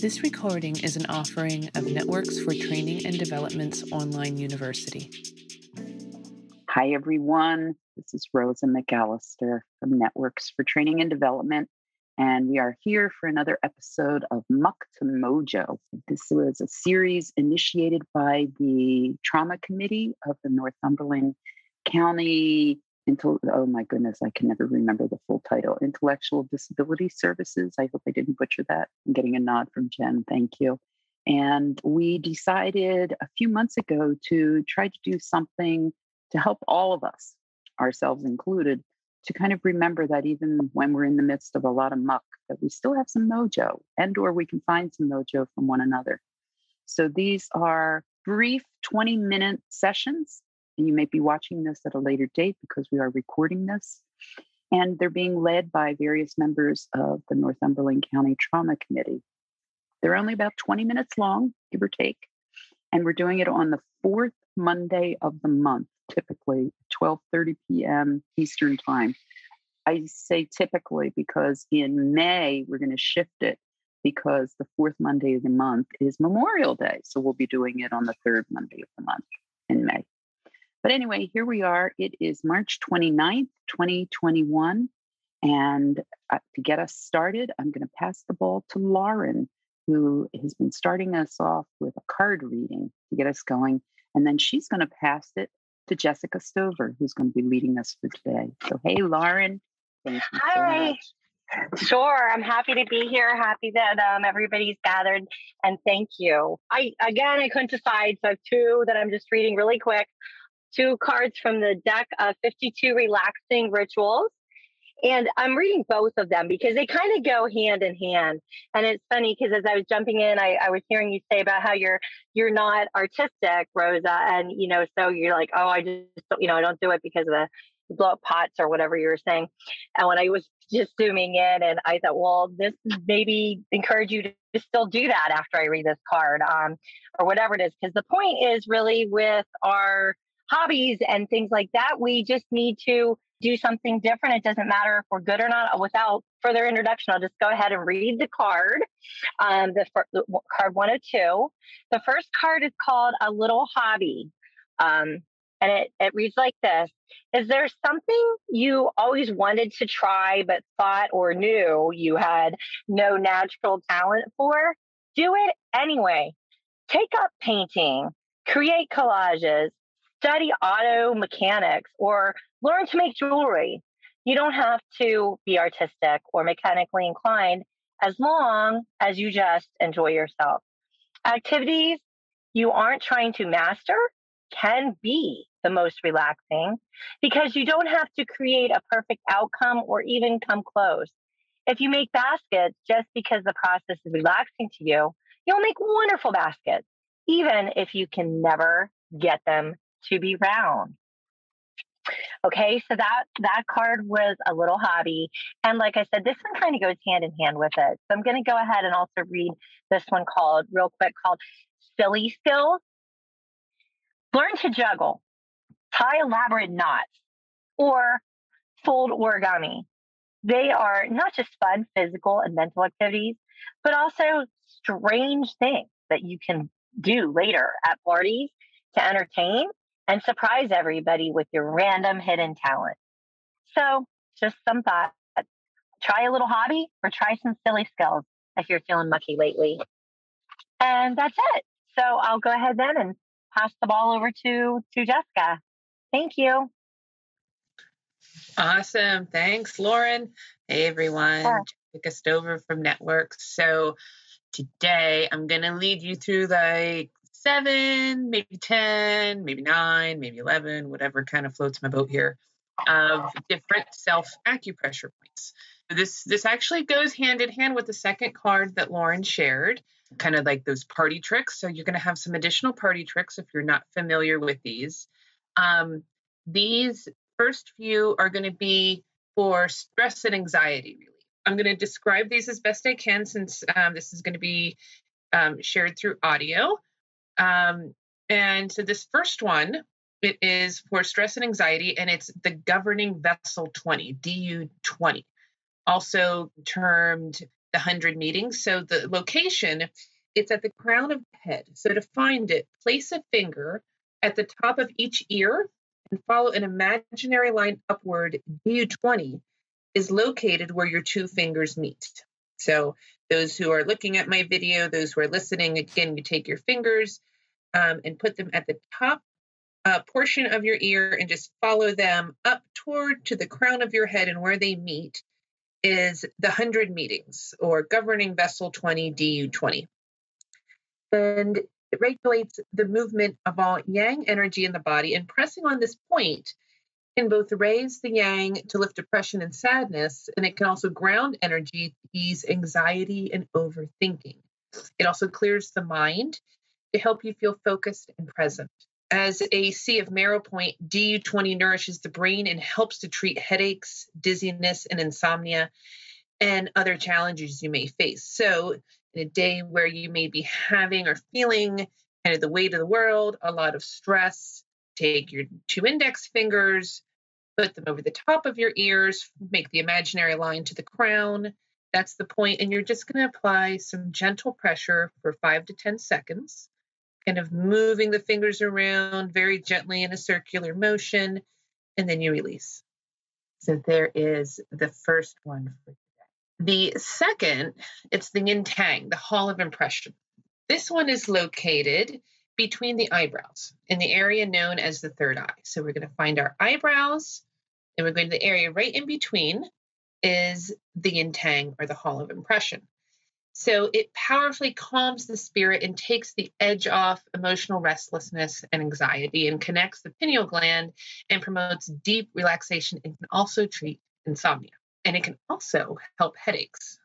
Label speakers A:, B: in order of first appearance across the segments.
A: This recording is an offering of Networks for Training and Development's online university.
B: Hi, everyone. This is Rosa McAllister from Networks for Training and Development, and we are here for another episode of Muck to Mojo. This was a series initiated by the Trauma Committee of the Northumberland County Intel, oh my goodness, I can never remember the full title. Intellectual Disability Services. I hope I didn't butcher that. I'm getting a nod from Jen. Thank you. And we decided a few months ago to try to do something to help all of us, ourselves included, to kind of remember that even when we're in the midst of a lot of muck, that we still have some mojo and or we can find some mojo from one another. So these are brief 20 minute sessions and you may be watching this at a later date because we are recording this. And they're being led by various members of the Northumberland County Trauma Committee. They're only about 20 minutes long, give or take. And we're doing it on the fourth Monday of the month, typically 12:30 p.m. Eastern Time. I say typically because in May we're going to shift it because the fourth Monday of the month is Memorial Day. So we'll be doing it on the third Monday of the month in May. But anyway, here we are. It is March 29th, 2021. And uh, to get us started, I'm going to pass the ball to Lauren, who has been starting us off with a card reading to get us going. And then she's going to pass it to Jessica Stover, who's going to be leading us for today. So, hey, Lauren.
C: Thank you Hi. So sure, I'm happy to be here. Happy that um, everybody's gathered, and thank you. I again, I couldn't decide, so I have two that I'm just reading really quick two cards from the deck of 52 relaxing rituals. And I'm reading both of them because they kind of go hand in hand. And it's funny because as I was jumping in, I, I was hearing you say about how you're you're not artistic, Rosa, and you know, so you're like, oh, I just you know, I don't do it because of the blow up pots or whatever you were saying. And when I was just zooming in, and I thought, well, this maybe encourage you to still do that after I read this card, um, or whatever it is, because the point is really with our hobbies and things like that. We just need to do something different. It doesn't matter if we're good or not. Without further introduction, I'll just go ahead and read the card. Um, the, the card 102. The first card is called A Little Hobby. Um, and it, it reads like this Is there something you always wanted to try but thought or knew you had no natural talent for? Do it anyway. Take up painting, create collages, study auto mechanics or learn to make jewelry. You don't have to be artistic or mechanically inclined as long as you just enjoy yourself. Activities you aren't trying to master can be the most relaxing because you don't have to create a perfect outcome or even come close. If you make baskets just because the process is relaxing to you, you'll make wonderful baskets, even if you can never get them to be round. Okay, so that that card was a little hobby, and like I said, this one kind of goes hand in hand with it. So I'm going to go ahead and also read this one called real quick called "Silly Skills." Learn to juggle, tie elaborate knots, or fold origami. They are not just fun physical and mental activities, but also strange things that you can do later at parties to entertain and surprise everybody with your random hidden talent. So, just some thoughts. Try a little hobby or try some silly skills if you're feeling mucky lately. And that's it. So, I'll go ahead then and pass the ball over to to Jessica. Thank you.
D: Awesome. Thanks, Lauren. Hey, everyone. Sure. Jessica Stover from Networks. So, today I'm going to lead you through like seven, maybe 10, maybe nine, maybe 11, whatever kind of floats my boat here, of different self acupressure points. This, this actually goes hand in hand with the second card that Lauren shared, kind of like those party tricks. So you're going to have some additional party tricks if you're not familiar with these. Um, these first few are going to be for stress and anxiety relief. I'm going to describe these as best I can since um, this is going to be um, shared through audio. Um, and so this first one, it is for stress and anxiety, and it's the governing vessel 20, DU 20, also termed the 100 meetings. So the location, it's at the crown of the head. So to find it, place a finger at the top of each ear and follow an imaginary line upward. DU20 is located where your two fingers meet. So those who are looking at my video, those who are listening, again, you take your fingers um, and put them at the top uh, portion of your ear and just follow them up toward to the crown of your head and where they meet is the 100 meetings or governing vessel 20 du20 and it regulates the movement of all yang energy in the body. And pressing on this point can both raise the yang to lift depression and sadness and it can also ground energy to ease anxiety and overthinking it also clears the mind to help you feel focused and present as a Sea of Marrow point, DU20 nourishes the brain and helps to treat headaches, dizziness, and insomnia, and other challenges you may face. So, in a day where you may be having or feeling kind of the weight of the world, a lot of stress, take your two index fingers, put them over the top of your ears, make the imaginary line to the crown. That's the point, and you're just going to apply some gentle pressure for five to 10 seconds kind of moving the fingers around very gently in a circular motion, and then you release. So there is the first one for today. The second, it's the yin tang, the hall of impression. This one is located between the eyebrows in the area known as the third eye. So we're going to find our eyebrows and we're going to the area right in between is the yin tang or the hall of impression. So it powerfully calms the spirit and takes the edge off emotional restlessness and anxiety and connects the pineal gland and promotes deep relaxation and can also treat insomnia. And it can also help headaches.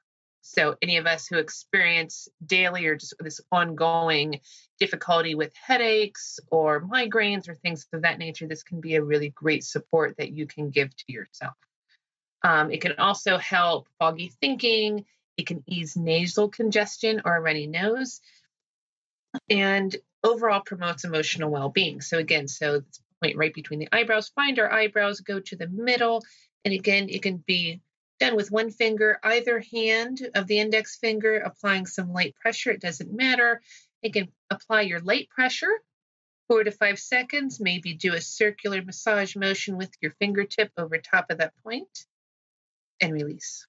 D: So, any of us who experience daily or just this ongoing difficulty with headaches or migraines or things of that nature, this can be a really great support that you can give to yourself. Um, it can also help foggy thinking. It can ease nasal congestion or a runny nose and overall promotes emotional well being. So, again, so point right between the eyebrows. Find our eyebrows, go to the middle. And again, it can be done with one finger, either hand of the index finger, applying some light pressure. It doesn't matter. You can apply your light pressure four to five seconds, maybe do a circular massage motion with your fingertip over top of that point and release.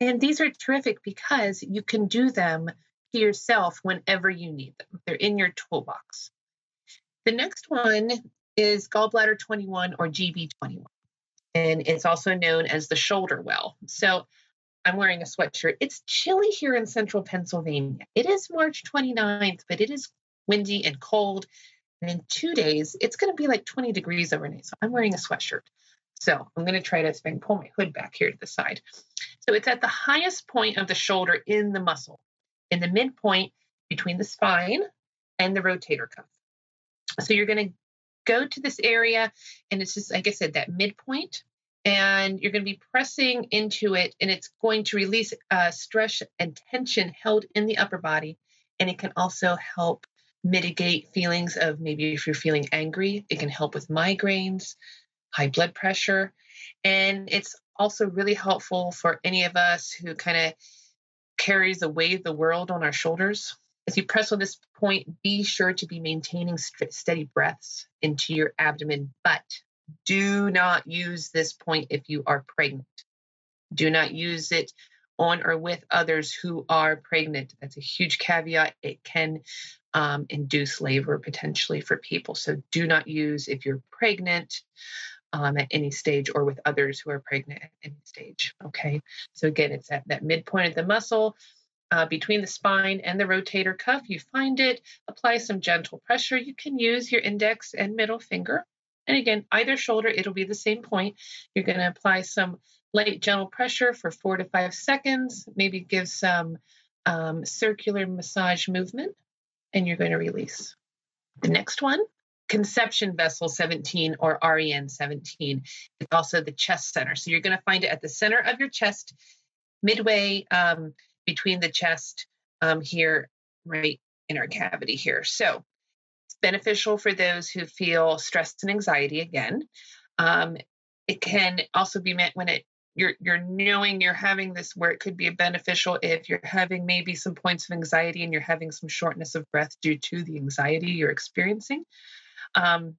D: And these are terrific because you can do them to yourself whenever you need them. They're in your toolbox. The next one is gallbladder 21 or GB21, and it's also known as the shoulder well. So I'm wearing a sweatshirt. It's chilly here in central Pennsylvania. It is March 29th, but it is windy and cold. And in two days, it's going to be like 20 degrees overnight. So I'm wearing a sweatshirt. So I'm going to try to spin, pull my hood back here to the side. So it's at the highest point of the shoulder in the muscle, in the midpoint between the spine and the rotator cuff. So you're going to go to this area, and it's just, like I said, that midpoint, and you're going to be pressing into it, and it's going to release uh, stress and tension held in the upper body. And it can also help mitigate feelings of maybe if you're feeling angry, it can help with migraines, high blood pressure. And it's also really helpful for any of us who kind of carries the weight of the world on our shoulders. As you press on this point, be sure to be maintaining st- steady breaths into your abdomen, but do not use this point if you are pregnant. Do not use it on or with others who are pregnant. That's a huge caveat. It can um, induce labor potentially for people. So do not use if you're pregnant um, at any stage or with others who are pregnant at any stage. Okay. So again, it's at that midpoint of the muscle. Uh, between the spine and the rotator cuff, you find it, apply some gentle pressure. You can use your index and middle finger. And again, either shoulder, it'll be the same point. You're going to apply some light, gentle pressure for four to five seconds, maybe give some um, circular massage movement, and you're going to release. The next one conception vessel 17 or REN 17. It's also the chest center. So you're going to find it at the center of your chest, midway um, between the chest um, here, right in our cavity here. So it's beneficial for those who feel stress and anxiety again. Um, it can also be met when it you're you're knowing you're having this where it could be beneficial if you're having maybe some points of anxiety and you're having some shortness of breath due to the anxiety you're experiencing. Um,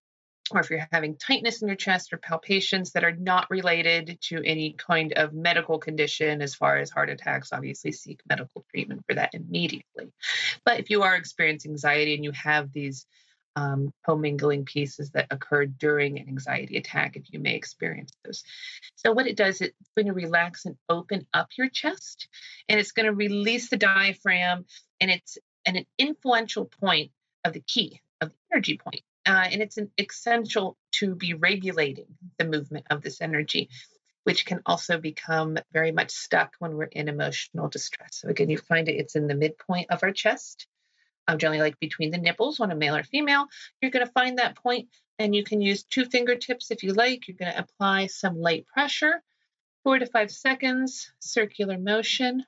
D: or if you're having tightness in your chest or palpitations that are not related to any kind of medical condition, as far as heart attacks, obviously seek medical treatment for that immediately. But if you are experiencing anxiety and you have these um, commingling pieces that occur during an anxiety attack, if you may experience those. So, what it does, it's going to relax and open up your chest, and it's going to release the diaphragm, and it's an influential point of the key of the energy point uh, and it's an essential to be regulating the movement of this energy, which can also become very much stuck when we're in emotional distress. So again, you find it, it's in the midpoint of our chest, um, generally like between the nipples on a male or female. You're going to find that point, and you can use two fingertips if you like. You're going to apply some light pressure, four to five seconds, circular motion,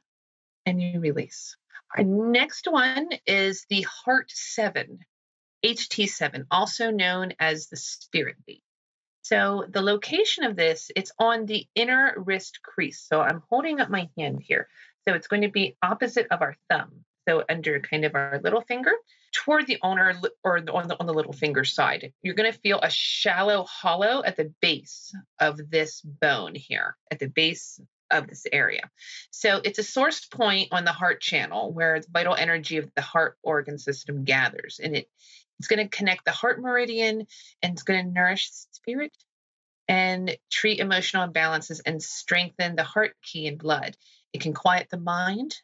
D: and you release. Our next one is the Heart 7. HT7, also known as the spirit gate. So the location of this, it's on the inner wrist crease. So I'm holding up my hand here. So it's going to be opposite of our thumb. So under kind of our little finger toward the ulnar or on the, on the little finger side. You're going to feel a shallow hollow at the base of this bone here, at the base of this area. So it's a source point on the heart channel where the vital energy of the heart organ system gathers. And it it's going to connect the heart meridian and it's going to nourish spirit and treat emotional imbalances and strengthen the heart key and blood. It can quiet the mind.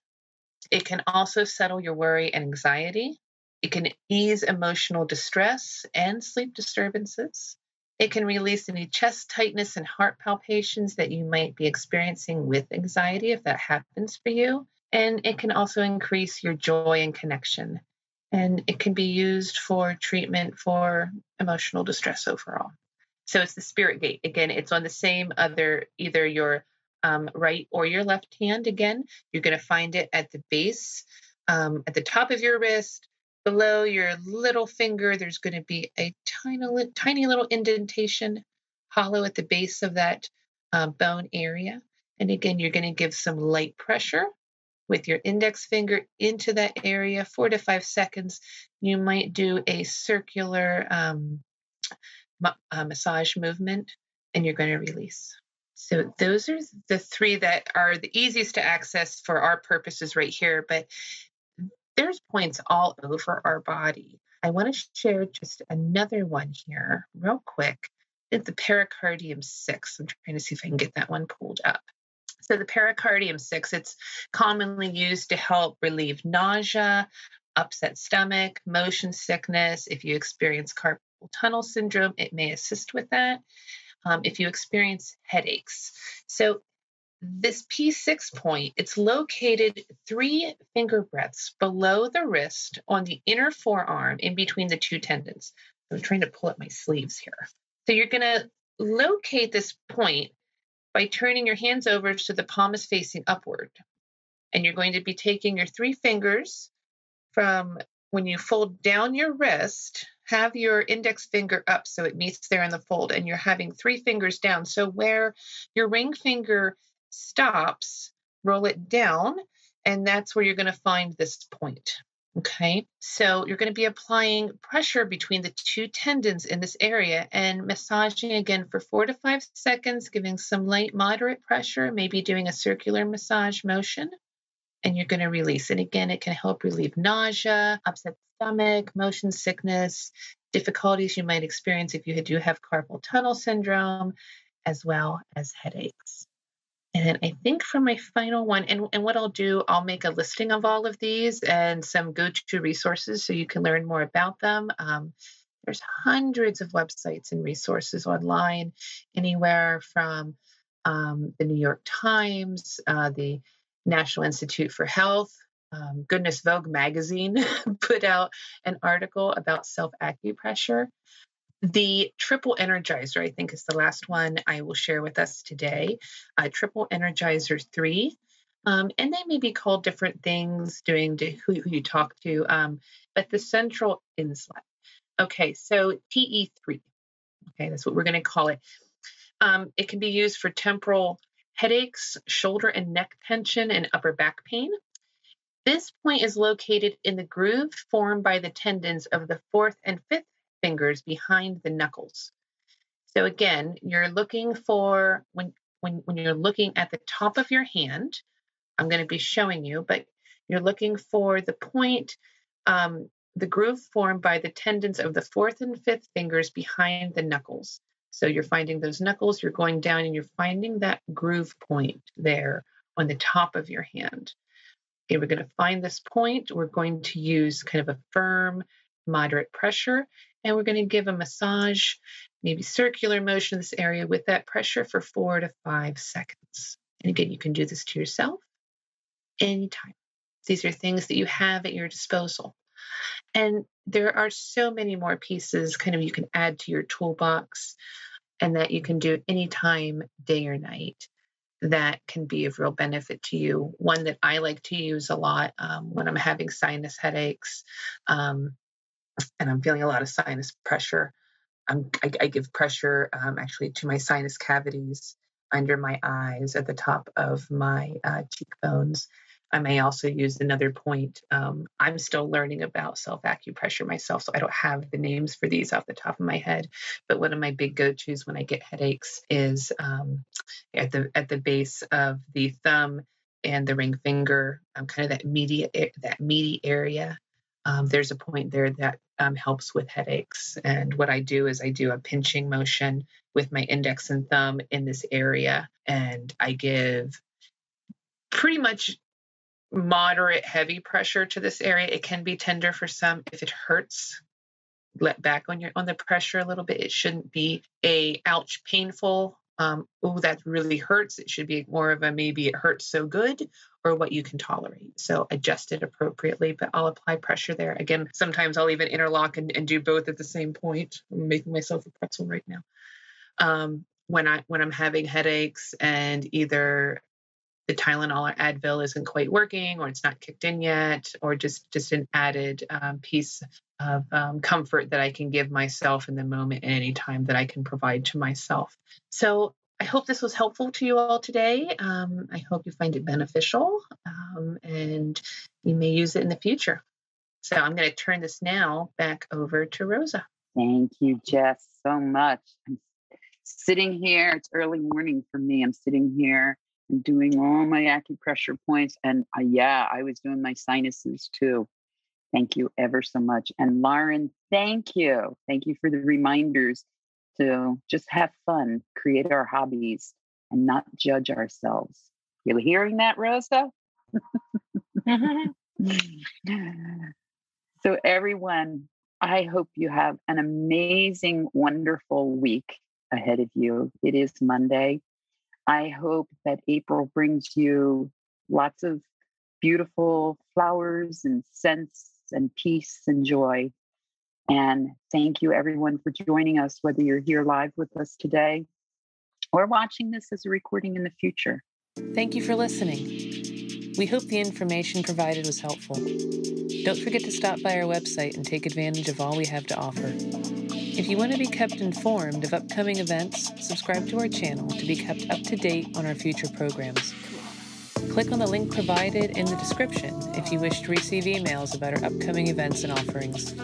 D: It can also settle your worry and anxiety. It can ease emotional distress and sleep disturbances. It can release any chest tightness and heart palpitations that you might be experiencing with anxiety if that happens for you. And it can also increase your joy and connection and it can be used for treatment for emotional distress overall. So it's the spirit gate. Again, it's on the same other, either your um, right or your left hand. Again, you're going to find it at the base, um, at the top of your wrist, below your little finger. There's going to be a tiny, tiny little indentation, hollow at the base of that uh, bone area. And again, you're going to give some light pressure with your index finger into that area, four to five seconds. You might do a circular um, uh, massage movement and you're going to release. So, those are the three that are the easiest to access for our purposes right here. But there's points all over our body. I want to share just another one here, real quick. It's the pericardium 6. I'm trying to see if I can get that one pulled up. So the pericardium six, it's commonly used to help relieve nausea, upset stomach, motion sickness. If you experience carpal tunnel syndrome, it may assist with that. Um, if you experience headaches. So this P6 point, it's located three finger breadths below the wrist on the inner forearm in between the two tendons. I'm trying to pull up my sleeves here. So you're going to locate this point by turning your hands over so the palm is facing upward. And you're going to be taking your three fingers from when you fold down your wrist, have your index finger up so it meets there in the fold, and you're having three fingers down. So where your ring finger stops, roll it down, and that's where you're going to find this point. Okay, so you're going to be applying pressure between the two tendons in this area and massaging again for four to five seconds, giving some light, moderate pressure, maybe doing a circular massage motion. And you're going to release. And again, it can help relieve nausea, upset stomach, motion sickness, difficulties you might experience if you do have carpal tunnel syndrome, as well as headaches. And then I think for my final one, and, and what I'll do, I'll make a listing of all of these and some go to resources so you can learn more about them. Um, there's hundreds of websites and resources online, anywhere from um, the New York Times, uh, the National Institute for Health, um, Goodness Vogue magazine put out an article about self acupressure. The triple energizer, I think, is the last one I will share with us today. Uh, triple energizer three. Um, and they may be called different things doing to who, who you talk to, um, but the central insight. Okay, so TE3. Okay, that's what we're going to call it. Um, it can be used for temporal headaches, shoulder and neck tension, and upper back pain. This point is located in the groove formed by the tendons of the fourth and fifth fingers behind the knuckles. So again, you're looking for when when when you're looking at the top of your hand, I'm going to be showing you, but you're looking for the point, um, the groove formed by the tendons of the fourth and fifth fingers behind the knuckles. So you're finding those knuckles, you're going down and you're finding that groove point there on the top of your hand. Okay, we're going to find this point. We're going to use kind of a firm, moderate pressure, and we're going to give a massage, maybe circular motion in this area with that pressure for four to five seconds. And again, you can do this to yourself anytime. These are things that you have at your disposal. And there are so many more pieces kind of you can add to your toolbox and that you can do anytime, day or night that can be of real benefit to you. One that I like to use a lot um, when I'm having sinus headaches um, and I'm feeling a lot of sinus pressure. I, I give pressure um, actually to my sinus cavities under my eyes at the top of my uh, cheekbones. I may also use another point. Um, I'm still learning about self acupressure myself, so I don't have the names for these off the top of my head. But one of my big go tos when I get headaches is um, at the at the base of the thumb and the ring finger, um, kind of that meaty that meaty area. Um, there's a point there that um, helps with headaches. And what I do is I do a pinching motion with my index and thumb in this area, and I give pretty much moderate heavy pressure to this area. It can be tender for some. If it hurts, let back on your on the pressure a little bit. It shouldn't be a ouch painful. Um, oh, that really hurts. It should be more of a maybe it hurts so good or what you can tolerate. So adjust it appropriately, but I'll apply pressure there. Again, sometimes I'll even interlock and, and do both at the same point. I'm making myself a pretzel right now. Um, when I when I'm having headaches and either the Tylenol or Advil isn't quite working, or it's not kicked in yet, or just just an added um, piece of um, comfort that I can give myself in the moment at any time that I can provide to myself. So I hope this was helpful to you all today. Um, I hope you find it beneficial, um, and you may use it in the future. So I'm going to turn this now back over to Rosa.
B: Thank you, Jess, so much. I'm sitting here. It's early morning for me. I'm sitting here and doing all my acupressure points. And uh, yeah, I was doing my sinuses too. Thank you ever so much. And Lauren, thank you. Thank you for the reminders to just have fun, create our hobbies, and not judge ourselves. You hearing that, Rosa? Mm-hmm. so, everyone, I hope you have an amazing, wonderful week ahead of you. It is Monday. I hope that April brings you lots of beautiful flowers and scents and peace and joy. And thank you, everyone, for joining us, whether you're here live with us today or watching this as a recording in the future.
A: Thank you for listening. We hope the information provided was helpful. Don't forget to stop by our website and take advantage of all we have to offer. If you want to be kept informed of upcoming events, subscribe to our channel to be kept up to date on our future programs. Click on the link provided in the description if you wish to receive emails about our upcoming events and offerings.